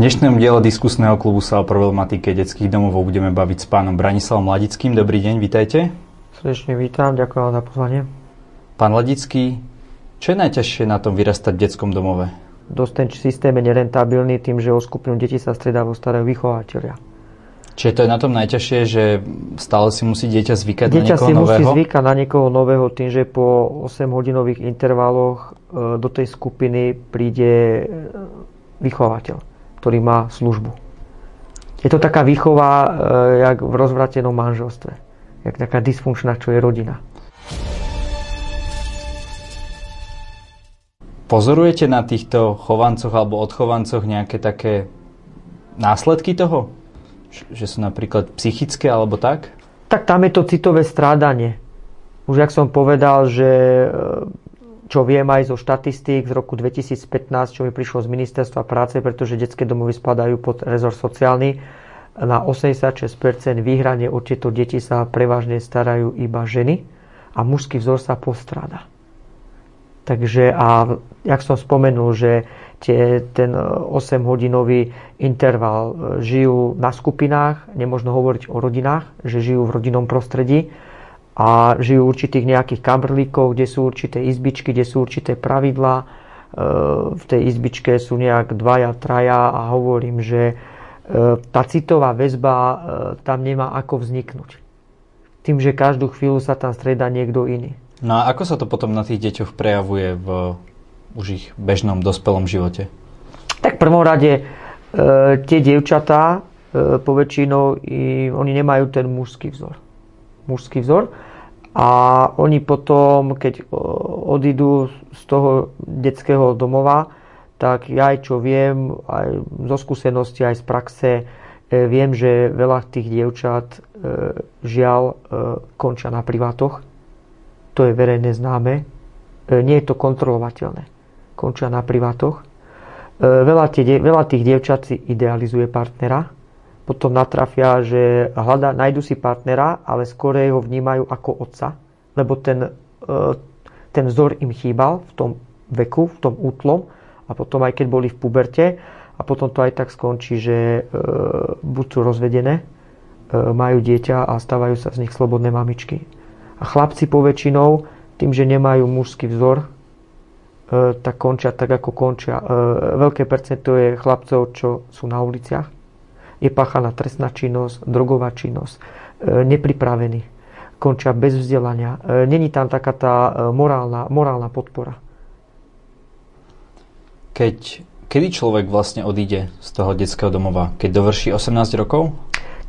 dnešnom diele diskusného klubu sa o problematike detských domov budeme baviť s pánom Branislavom Ladickým. Dobrý deň, vítajte. Srdečne vítam, ďakujem za pozvanie. Pán Ladický, čo je najťažšie na tom vyrastať v detskom domove? Dosť ten systém je nerentabilný tým, že o skupinu detí sa stredávajú staré vychovateľia. Čiže to je na tom najťažšie, že stále si musí dieťa zvykať dieťa na niekoho si nového? musí zvykať na niekoho nového tým, že po 8-hodinových intervaloch e, do tej skupiny príde e, vychovateľ ktorý má službu. Je to taká výchova, e, jak v rozvratenom manželstve. Jak taká dysfunkčná, čo je rodina. Pozorujete na týchto chovancoch alebo odchovancoch nejaké také následky toho? Že sú napríklad psychické alebo tak? Tak tam je to citové strádanie. Už jak som povedal, že čo viem aj zo štatistík z roku 2015, čo mi prišlo z ministerstva práce, pretože detské domovy spadajú pod rezort sociálny, na 86% výhrane o tieto deti sa prevažne starajú iba ženy a mužský vzor sa postráda. Takže a jak som spomenul, že tie, ten 8-hodinový interval e, žijú na skupinách, nemôžno hovoriť o rodinách, že žijú v rodinnom prostredí, a žijú v určitých nejakých kabrlíkoch, kde sú určité izbičky, kde sú určité pravidlá. E, v tej izbičke sú nejak dvaja, traja a hovorím, že e, tá citová väzba e, tam nemá ako vzniknúť. Tým, že každú chvíľu sa tam strieda niekto iný. No a ako sa to potom na tých deťoch prejavuje v už ich bežnom dospelom živote? Tak v prvom rade e, tie dievčatá e, poväčšinou i, oni nemajú ten mužský vzor. Mužský vzor a oni potom, keď odídu z toho detského domova, tak ja aj čo viem, aj zo skúsenosti, aj z praxe, e, viem, že veľa tých dievčat e, žiaľ e, končia na privátoch. To je verejné známe. Nie je to kontrolovateľné. Končia na privátoch. Veľa, veľa tých dievčat si idealizuje partnera, potom natrafia, že hľada, nájdu si partnera, ale skôr ho vnímajú ako otca, lebo ten, e, ten vzor im chýbal v tom veku, v tom útlom a potom aj keď boli v puberte a potom to aj tak skončí, že e, buď sú rozvedené, e, majú dieťa a stávajú sa z nich slobodné mamičky. A chlapci poväčšinou, tým, že nemajú mužský vzor, tak končia tak, ako končia. Veľké percento je chlapcov, čo sú na uliciach je páchaná trestná činnosť, drogová činnosť, e, nepripravený, končia bez vzdelania. E, není tam taká tá e, morálna, morálna podpora. Keď, kedy človek vlastne odíde z toho detského domova? Keď dovrší 18 rokov?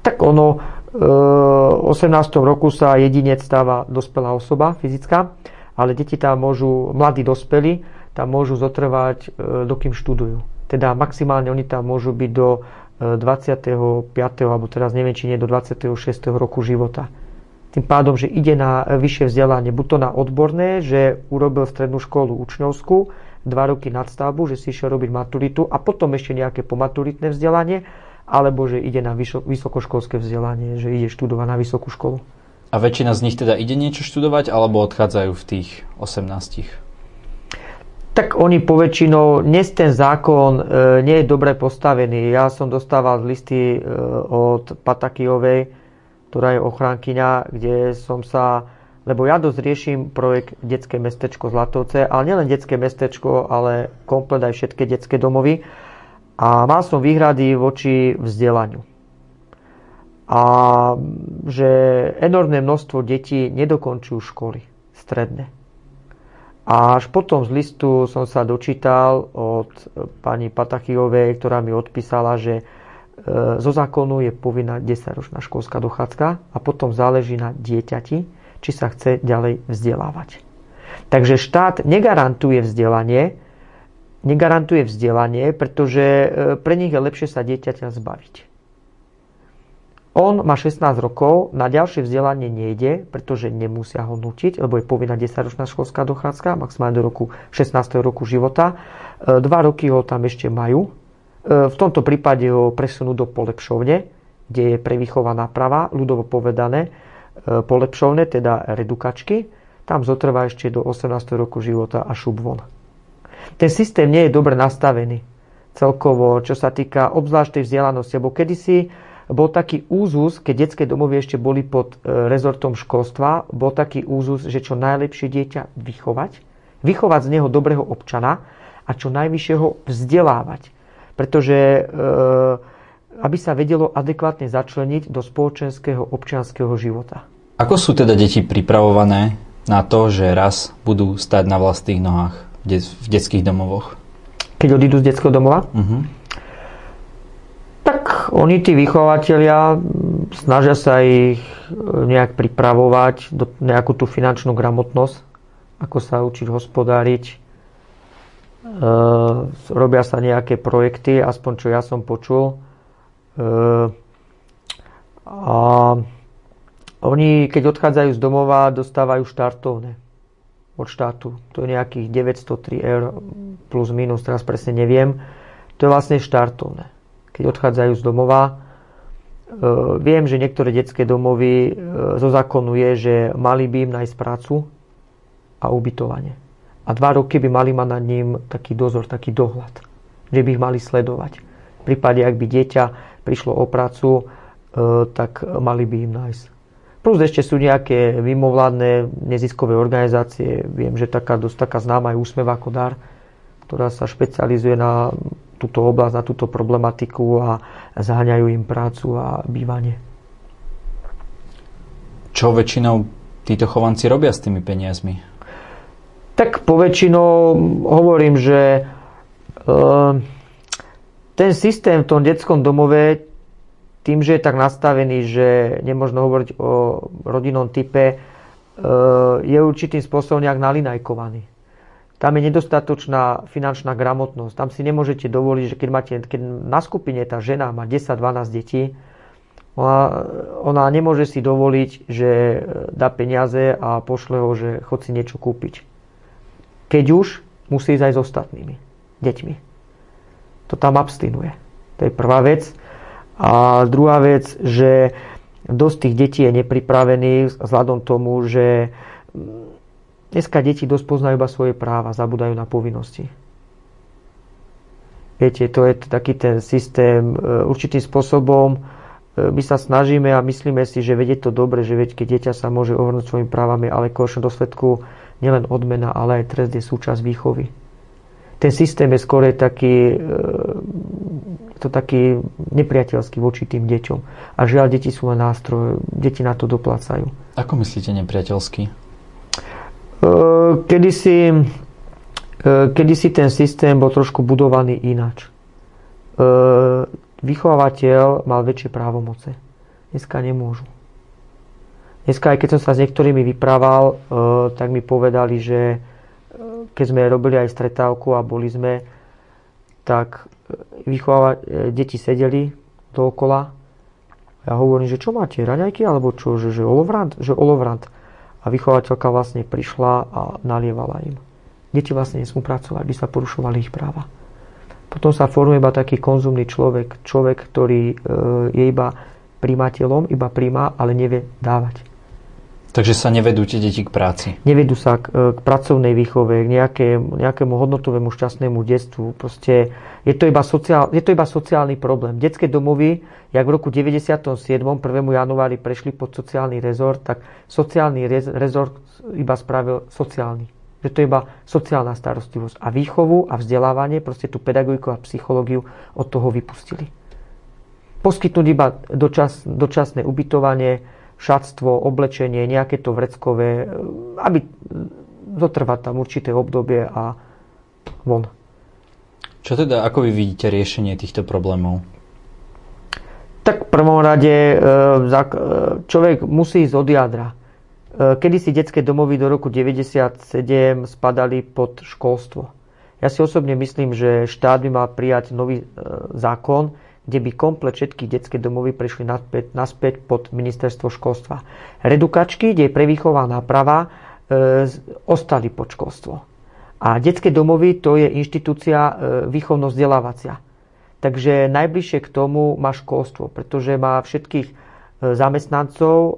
Tak ono, v 18 roku sa jedinec stáva dospelá osoba, fyzická, ale deti tam môžu, mladí dospelí, tam môžu zotrvať, dokým študujú. Teda maximálne oni tam môžu byť do 25. alebo teraz neviem, či nie do 26. roku života. Tým pádom, že ide na vyššie vzdelanie, buď to na odborné, že urobil strednú školu učňovskú, dva roky nadstavbu, že si išiel robiť maturitu a potom ešte nejaké pomaturitné vzdelanie, alebo že ide na vysokoškolské vzdelanie, že ide študovať na vysokú školu. A väčšina z nich teda ide niečo študovať, alebo odchádzajú v tých 18? Tak oni poväčšinou, dnes ten zákon e, nie je dobre postavený. Ja som dostával listy e, od Patakijovej, ktorá je ochránkyňa, kde som sa, lebo ja dosť riešim projekt Detské mestečko Zlatovce, ale nielen detské mestečko, ale komplet aj všetky detské domovy. A mal som výhrady voči vzdelaniu. A že enormné množstvo detí nedokončujú školy stredné a až potom z listu som sa dočítal od pani Patachyovej, ktorá mi odpísala, že e, zo zákonu je povinná 10-ročná školská dochádzka a potom záleží na dieťati, či sa chce ďalej vzdelávať. Takže štát negarantuje vzdelanie, negarantuje vzdelanie, pretože e, pre nich je lepšie sa dieťaťa zbaviť. On má 16 rokov, na ďalšie vzdelanie nejde, pretože nemusia ho nutiť, lebo je povinná 10-ročná školská dochádzka, maximálne do roku 16. roku života. E, dva roky ho tam ešte majú. E, v tomto prípade ho presunú do polepšovne, kde je prevýchovaná prava, ľudovo povedané, e, polepšovne, teda redukačky. Tam zotrvá ešte do 18. roku života a šup von. Ten systém nie je dobre nastavený. celkovo, čo sa týka obzvlášť tej vzdelanosti. Lebo kedysi bol taký úzus, keď detské domovy ešte boli pod e, rezortom školstva, bol taký úzus, že čo najlepšie dieťa vychovať, vychovať z neho dobrého občana a čo najvyššie ho vzdelávať. Pretože e, aby sa vedelo adekvátne začleniť do spoločenského občianského života. Ako sú teda deti pripravované na to, že raz budú stať na vlastných nohách v detských domovoch? Keď odídu z detského domova? Uh-huh. Oni, tí vychovateľia, snažia sa ich nejak pripravovať do nejakú tú finančnú gramotnosť, ako sa učiť hospodáriť. E, robia sa nejaké projekty, aspoň čo ja som počul Ehm, a oni, keď odchádzajú z domova, dostávajú štartovné od štátu. To je nejakých 903 eur plus minus, teraz presne neviem. To je vlastne štartovné. Keď odchádzajú z domova, ehm, viem, že niektoré detské domovy ehm, zo zákonu je, že mali by im nájsť prácu a ubytovanie. A dva roky by mali mať nad ním taký dozor, taký dohľad. Že by ich mali sledovať. V prípade, ak by dieťa prišlo o prácu, e, tak mali by im nájsť. Plus ešte sú nejaké mimovládne neziskové organizácie. Viem, že taká dosť taká známa je Úsmev ako dar, ktorá sa špecializuje na túto oblasť, na túto problematiku a zaháňajú im prácu a bývanie. Čo väčšinou títo chovanci robia s tými peniazmi? Tak poväčšinou hovorím, že e, ten systém v tom detskom domove, tým, že je tak nastavený, že nemôžno hovoriť o rodinnom type, e, je určitým spôsobom nejak nalinajkovaný. Tam je nedostatočná finančná gramotnosť. Tam si nemôžete dovoliť, že keď, máte, keď na skupine tá žena má 10-12 detí, ona, ona nemôže si dovoliť, že dá peniaze a pošle ho, že chod si niečo kúpiť. Keď už, musí ísť aj s ostatnými deťmi to tam abstinuje. To je prvá vec. A druhá vec, že dosť tých detí je nepripravených vzhľadom tomu, že dneska deti dosť poznajú iba svoje práva, zabudajú na povinnosti. Viete, to je taký ten systém. E, určitým spôsobom e, my sa snažíme a myslíme si, že vedie to dobre, že veď keď dieťa sa môže ohrnúť svojimi právami, ale v konečnom dôsledku nielen odmena, ale aj trest je súčasť výchovy ten systém je skôr taký, e, to taký nepriateľský voči tým deťom. A žiaľ, deti sú len nástroj, deti na to doplácajú. Ako myslíte nepriateľský? E, kedysi, e, kedysi ten systém bol trošku budovaný inač. Vychovateľ mal väčšie právomoce. Dneska nemôžu. Dneska, aj keď som sa s niektorými vyprával, tak mi povedali, že keď sme robili aj stretávku a boli sme, tak vychovávať, deti sedeli dookola. Ja hovorím, že čo máte, raňajky alebo čo, že, že olovrant? Že olovrant. A vychovateľka vlastne prišla a nalievala im. Deti vlastne nesmú pracovať, by sa porušovali ich práva. Potom sa formuje iba taký konzumný človek, človek, ktorý e, je iba príjmateľom, iba príjma, ale nevie dávať. Takže sa nevedú tie deti k práci? Nevedú sa k, e, k pracovnej výchove, k nejaké, nejakému hodnotovému šťastnému detstvu. Proste je to, iba sociál, je to iba sociálny problém. Detské domovy, jak v roku 97. 1. januári prešli pod sociálny rezort, tak sociálny rezort iba spravil sociálny. Že to je iba sociálna starostlivosť. A výchovu a vzdelávanie, proste tú pedagogiku a psychológiu od toho vypustili. Poskytnúť iba dočas, dočasné ubytovanie, šatstvo, oblečenie, nejaké to vreckové, aby zotrvať tam určité obdobie a von. Čo teda, ako vy vidíte riešenie týchto problémov? Tak v prvom rade e, e, človek musí ísť od jadra. E, Kedy si detské domovy do roku 97 spadali pod školstvo. Ja si osobne myslím, že štát by mal prijať nový zákon, kde by komplet všetky detské domovy prešli naspäť, naspäť pod ministerstvo školstva. Redukačky, kde je prevýchová náprava, e, ostali pod školstvo. A detské domovy to je inštitúcia e, výchovno-vzdelávacia. Takže najbližšie k tomu má školstvo, pretože má všetkých e, zamestnancov e,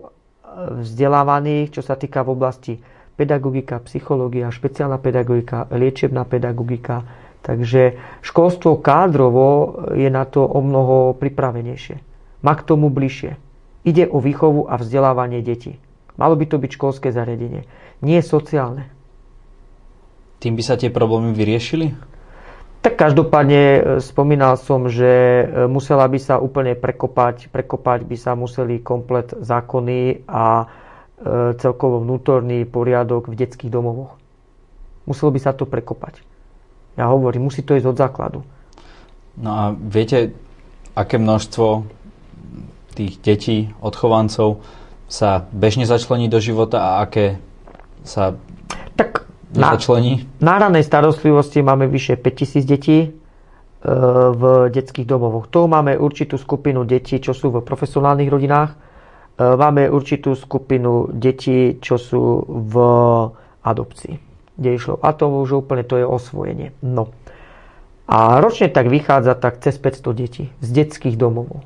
vzdelávaných, čo sa týka v oblasti pedagogika, psychológia, špeciálna pedagogika, liečebná pedagogika, Takže školstvo kádrovo je na to o mnoho pripravenejšie. Má k tomu bližšie. Ide o výchovu a vzdelávanie detí. Malo by to byť školské zariadenie. Nie sociálne. Tým by sa tie problémy vyriešili? Tak každopádne e, spomínal som, že e, musela by sa úplne prekopať, prekopať by sa museli komplet zákony a e, celkovo vnútorný poriadok v detských domovoch. Muselo by sa to prekopať. Ja hovorím, musí to ísť od základu. No a viete, aké množstvo tých detí, odchovancov sa bežne začlení do života a aké sa tak na, na ranej starostlivosti máme vyše 5000 detí e, v detských domovoch. To máme určitú skupinu detí, čo sú v profesionálnych rodinách. E, máme určitú skupinu detí, čo sú v adopcii. Kde išlo. A to už úplne to je osvojenie. No. A ročne tak vychádza tak cez 500 detí z detských domovov.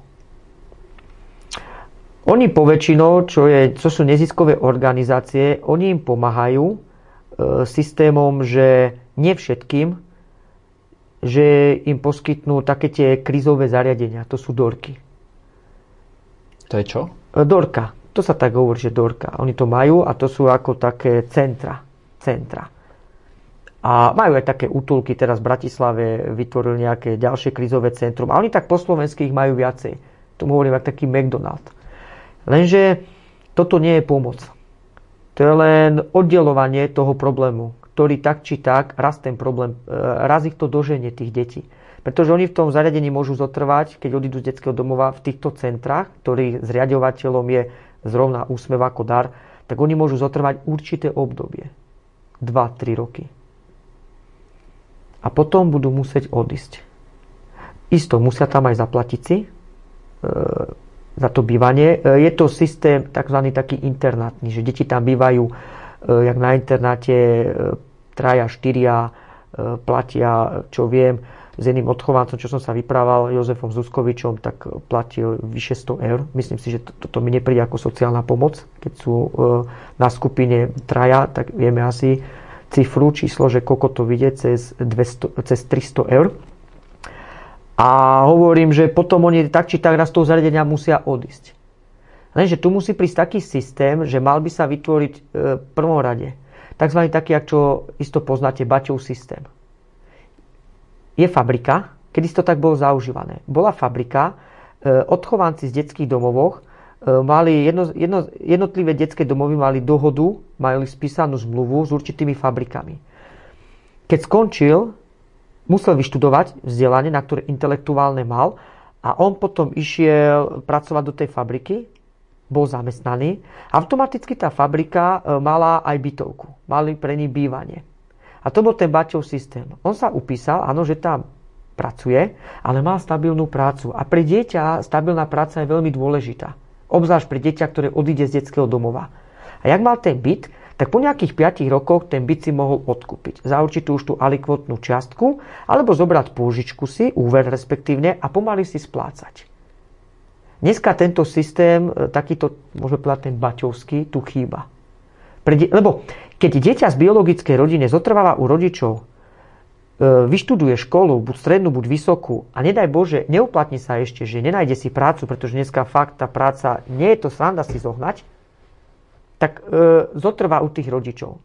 Oni poväčšinou, čo, je, čo sú neziskové organizácie, oni im pomáhajú E, systémom, že nie všetkým, že im poskytnú také tie krízové zariadenia. To sú dorky. To je čo? E, dorka. To sa tak hovorí, že dorka. Oni to majú a to sú ako také centra. Centra. A majú aj také útulky, teraz v Bratislave vytvorili nejaké ďalšie krízové centrum. A oni tak po slovensky ich majú viacej. Tomu hovorím ako taký McDonald. Lenže toto nie je pomoc. To je len oddelovanie toho problému, ktorý tak či tak raz ten problém, e, raz ich to doženie tých detí. Pretože oni v tom zariadení môžu zotrvať, keď odídu z detského domova v týchto centrách, ktorých zriadovateľom je zrovna úsmev ako dar, tak oni môžu zotrvať určité obdobie. 2-3 roky. A potom budú musieť odísť. Isto, musia tam aj zaplatiť si. E, za to bývanie. E, je to systém tzv. taký internátny, že deti tam bývajú, e, jak na internáte, e, traja, štyria, platia, čo viem, s jedným odchovancom, čo som sa vyprával, Jozefom Zuzkovičom, tak platil vyše 100 eur. Myslím si, že toto to mi nepríde ako sociálna pomoc. Keď sú na skupine traja, tak vieme asi cifru, číslo, že koľko to vidie cez, 200, cez 300 eur. A hovorím, že potom oni tak či tak raz toho zariadenia musia odísť. Lenže tu musí prísť taký systém, že mal by sa vytvoriť e, v prvom rade tzv. taký, ak čo isto poznáte, Baťov systém. Je fabrika, kedy to tak bolo zaužívané. Bola fabrika, e, odchovanci z detských domovoch e, mali jedno, jedno, jednotlivé detské domovy mali dohodu, mali spísanú zmluvu s určitými fabrikami. Keď skončil musel vyštudovať vzdelanie, na ktoré intelektuálne mal a on potom išiel pracovať do tej fabriky, bol zamestnaný. Automaticky tá fabrika e, mala aj bytovku. Mali pre ní bývanie. A to bol ten Baťov systém. On sa upísal, áno, že tam pracuje, ale mal stabilnú prácu. A pre dieťa stabilná práca je veľmi dôležitá. Obzvlášť pre dieťa, ktoré odíde z detského domova. A jak mal ten byt, tak po nejakých 5 rokoch ten byt si mohol odkúpiť za určitú už tú alikvotnú čiastku alebo zobrať pôžičku si, úver respektívne a pomaly si splácať. Dneska tento systém, e, takýto, môžeme povedať ten baťovský, tu chýba. Lebo keď dieťa z biologickej rodiny zotrváva u rodičov, vyštuduje školu, buď strednú, buď vysokú a nedaj Bože, neuplatní sa ešte, že nenájde si prácu, pretože dneska fakt tá práca, nie je to sranda si zohnať, tak e, zotrvá u tých rodičov.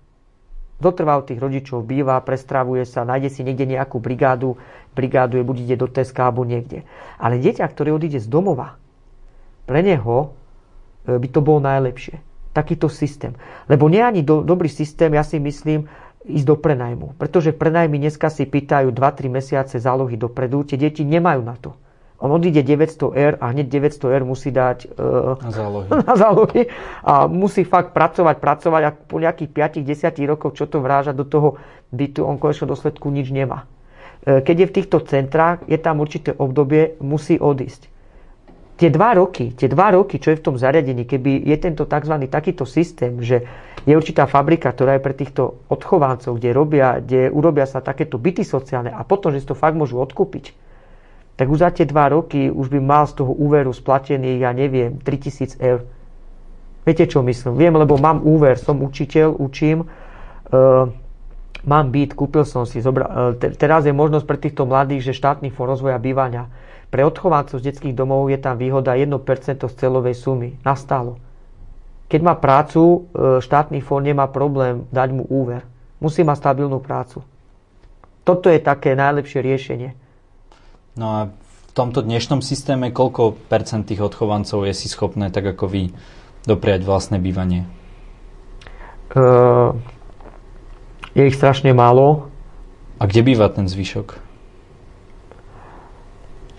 Zotrvá u tých rodičov, býva, prestravuje sa, nájde si niekde nejakú brigádu, brigádu je buď ide do Teska alebo niekde. Ale dieťa, ktoré odíde z domova, pre neho e, by to bolo najlepšie. Takýto systém. Lebo nie ani do, dobrý systém, ja si myslím, ísť do prenajmu. Pretože prenajmy dneska si pýtajú 2-3 mesiace zálohy dopredu. Tie deti nemajú na to. On odíde 900 R a hneď 900 R musí dať uh, na, zálohy. na zálohy a musí fakt pracovať, pracovať a po nejakých 5-10 rokoch, čo to vráža do toho bytu, on konečnom dôsledku nič nemá. Uh, keď je v týchto centrách, je tam určité obdobie, musí odísť. Tie dva roky, tie dva roky, čo je v tom zariadení, keby je tento tzv. takýto systém, že je určitá fabrika, ktorá je pre týchto odchovancov, kde, robia, kde urobia sa takéto byty sociálne a potom, že si to fakt môžu odkúpiť, tak už za tie dva roky už by mal z toho úveru splatených, ja neviem, 3000 eur. Viete, čo myslím? Viem, lebo mám úver, som učiteľ, učím. E, mám byt, kúpil som si, zobra, e, teraz je možnosť pre týchto mladých, že štátny fond rozvoja bývania. Pre odchovancov z detských domov je tam výhoda 1% z celovej sumy. Nastálo. Keď má prácu, e, štátny fond nemá problém dať mu úver. Musí mať stabilnú prácu. Toto je také najlepšie riešenie. No a v tomto dnešnom systéme koľko percent tých odchovancov je si schopné, tak ako vy, dopriať vlastné bývanie? Uh, je ich strašne málo. A kde býva ten zvyšok?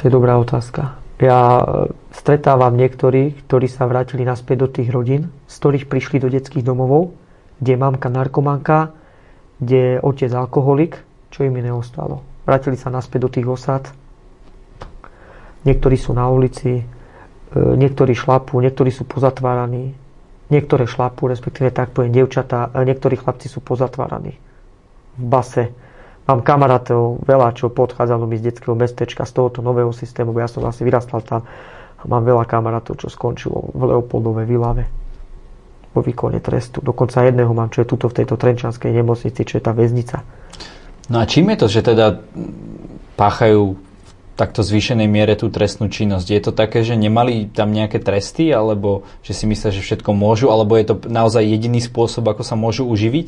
To je dobrá otázka. Ja e, stretávam niektorých, ktorí sa vrátili naspäť do tých rodín, z ktorých prišli do detských domovov, kde je mamka narkomanka, kde je otec alkoholik, čo im iného stalo. Vrátili sa naspäť do tých osad. Niektorí sú na ulici, e, niektorí šlapú, niektorí sú pozatváraní, niektoré šlapú, respektíve tak poviem, devčatá, niektorí chlapci sú pozatváraní v base. Mám kamarátov, veľa čo podchádzalo mi z detského mestečka, z tohoto nového systému, ja som vlastne vyrastal tam a mám veľa kamarátov, čo skončilo v Leopoldove Vilave vo výkone trestu. Dokonca jedného mám, čo je tuto v tejto Trenčanskej nemocnici, čo je tá väznica. No a čím je to, že teda páchajú v takto zvýšenej miere tú trestnú činnosť? Je to také, že nemali tam nejaké tresty, alebo že si myslia, že všetko môžu, alebo je to naozaj jediný spôsob, ako sa môžu uživiť?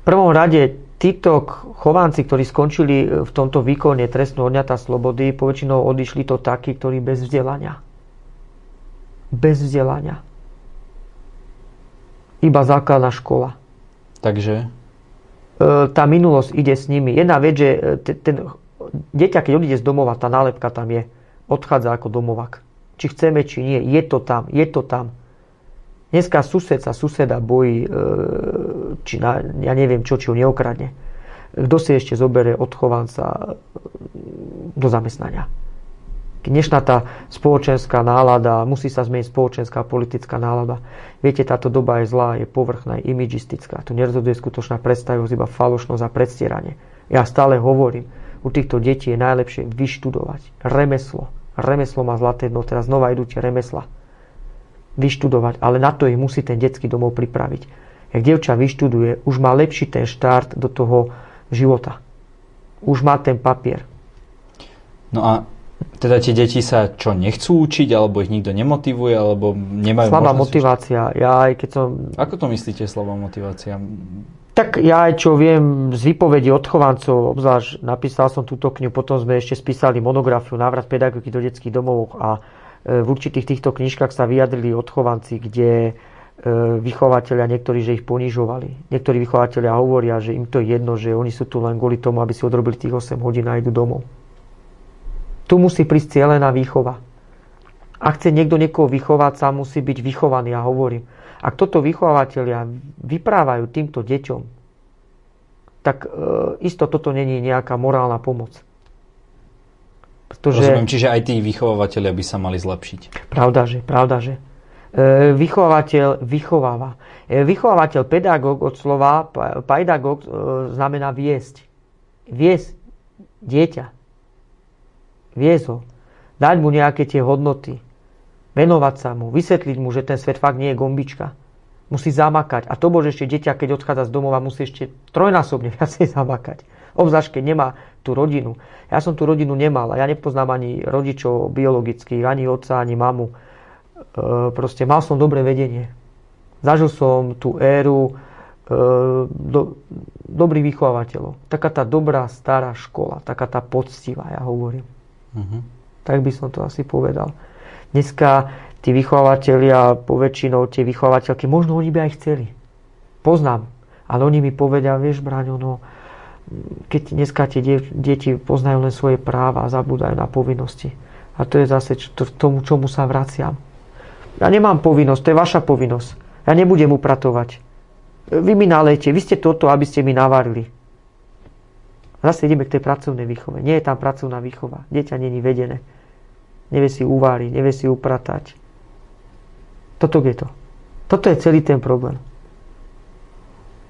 V prvom rade títo chovanci, ktorí skončili e, v tomto výkone trestnú odňatá slobody, poväčšinou odišli to takí, ktorí bez vzdelania. Bez vzdelania. Iba základná škola. Takže? E, tá minulosť ide s nimi. Jedna vec, že e, ten, dieťa, keď odíde z domova, tá nálepka tam je. Odchádza ako domovak. Či chceme, či nie. Je to tam. Je to tam. Dneska sused sa suseda bojí, e, či na, ja neviem čo, či ho neokradne. Kto si ešte zoberie odchovanca e, do zamestnania? Dnešná tá spoločenská nálada, musí sa zmeniť spoločenská politická nálada. Viete, táto doba je zlá, je povrchná, je imidžistická. Tu nerozhoduje skutočná predstavivosť, iba falošnosť a predstieranie. Ja stále hovorím, u týchto detí je najlepšie vyštudovať remeslo. Remeslo má zlaté dno, teraz znova idú tie remesla vyštudovať, ale na to ich musí ten detský domov pripraviť. Jak dievča vyštuduje, už má lepší ten štart do toho života. Už má ten papier. No a teda tie deti sa čo, nechcú učiť, alebo ich nikto nemotivuje, alebo nemajú Slabá motivácia. Ja aj keď som... Ako to myslíte, slabá motivácia? Tak ja aj čo viem z výpovedí odchovancov, obzvlášť napísal som túto knihu, potom sme ešte spísali monografiu Návrat pedagogiky do detských domov a v určitých týchto knižkách sa vyjadrili odchovanci, kde e, vychovateľia niektorí, že ich ponižovali. Niektorí vychovateľia hovoria, že im to je jedno, že oni sú tu len kvôli tomu, aby si odrobili tých 8 hodín a idú domov. Tu musí prísť cieľená výchova. Ak chce niekto niekoho vychovať, sa musí byť vychovaný, ja hovorím. Ak toto vychovateľia vyprávajú týmto deťom, tak e, isto toto není nejaká morálna pomoc. Pretože... Rozumiem, čiže aj tí vychovávateľia by sa mali zlepšiť. Pravda, že, pravda, že. E, vychovateľ vychováva. E, vychovávateľ, pedagóg od slova, pedagóg e, znamená viesť. Viesť dieťa. Viesť ho. Dať mu nejaké tie hodnoty. Venovať sa mu. Vysvetliť mu, že ten svet fakt nie je gombička. Musí zamakať. A to bože ešte dieťa, keď odchádza z domova, musí ešte trojnásobne viacej zamakať. Obzvlášť, keď nemá tú rodinu. Ja som tú rodinu nemal a ja nepoznám ani rodičov biologických, ani otca, ani mamu. E, proste mal som dobré vedenie. Zažil som tú éru e, do, dobrých vychovateľov. Taká tá dobrá stará škola, taká tá poctivá, ja hovorím. Uh-huh. Tak by som to asi povedal. Dneska tí vychovateľia, poväčšinou tie vychovateľky, možno oni by aj chceli. Poznám. Ale oni mi povedia, vieš, Braňo, no, keď dneska tie deti poznajú len svoje práva a zabúdajú na povinnosti. A to je zase to, tomu, čomu sa vraciam. Ja nemám povinnosť, to je vaša povinnosť. Ja nebudem upratovať. Vy mi nalejte, vy ste toto, aby ste mi navarili. Zase ideme k tej pracovnej výchove. Nie je tam pracovná výchova. Dieťa není vedené. Nevie si uváriť, nevie si upratať. Toto je to. Toto je celý ten problém.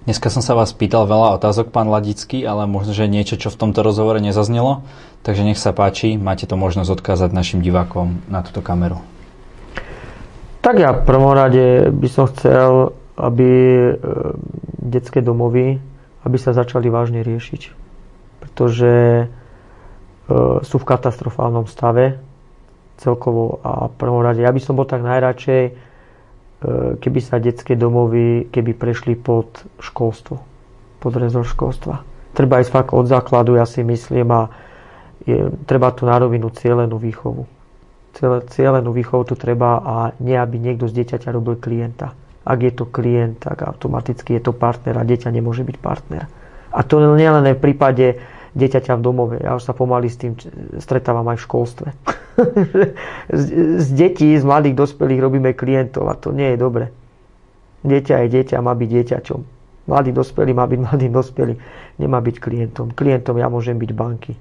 Dneska som sa vás pýtal veľa otázok, pán Ladický, ale možno, že niečo, čo v tomto rozhovore nezaznelo. Takže nech sa páči, máte to možnosť odkázať našim divákom na túto kameru. Tak ja prvom rade by som chcel, aby e, detské domovy aby sa začali vážne riešiť. Pretože e, sú v katastrofálnom stave celkovo a prvom rade. Ja by som bol tak najradšej, keby sa detské domovy, keby prešli pod školstvo, pod rezor školstva. Treba ísť fakt od základu, ja si myslím, a je, treba tu na cieľenú výchovu. Cieľenú výchovu tu treba a nie, aby niekto z dieťaťa robil klienta. Ak je to klient, tak automaticky je to partner a dieťa nemôže byť partner. A to nie len v prípade dieťaťa v domove. Ja už sa pomaly s tým stretávam aj v školstve. z, z detí, z mladých dospelých robíme klientov a to nie je dobre. Dieťa je dieťa, má byť dieťaťom. Mladý dospelý má byť mladým dospelým, nemá byť klientom. Klientom ja môžem byť banky.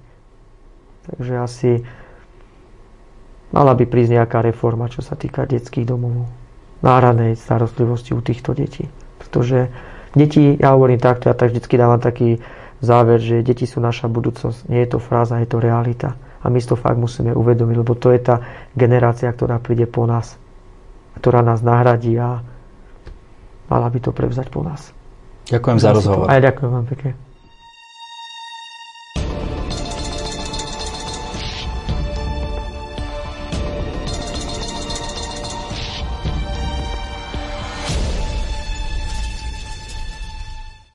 Takže asi mala by prísť nejaká reforma, čo sa týka detských domov. Náranej starostlivosti u týchto detí. Pretože deti, ja hovorím takto, ja tak vždy dávam taký záver, že deti sú naša budúcnosť. Nie je to fráza, je to realita. A my to fakt musíme uvedomiť, lebo to je tá generácia, ktorá príde po nás. Ktorá nás nahradí a mala by to prevzať po nás. Ďakujem za rozhovor. Aj ďakujem vám pekne.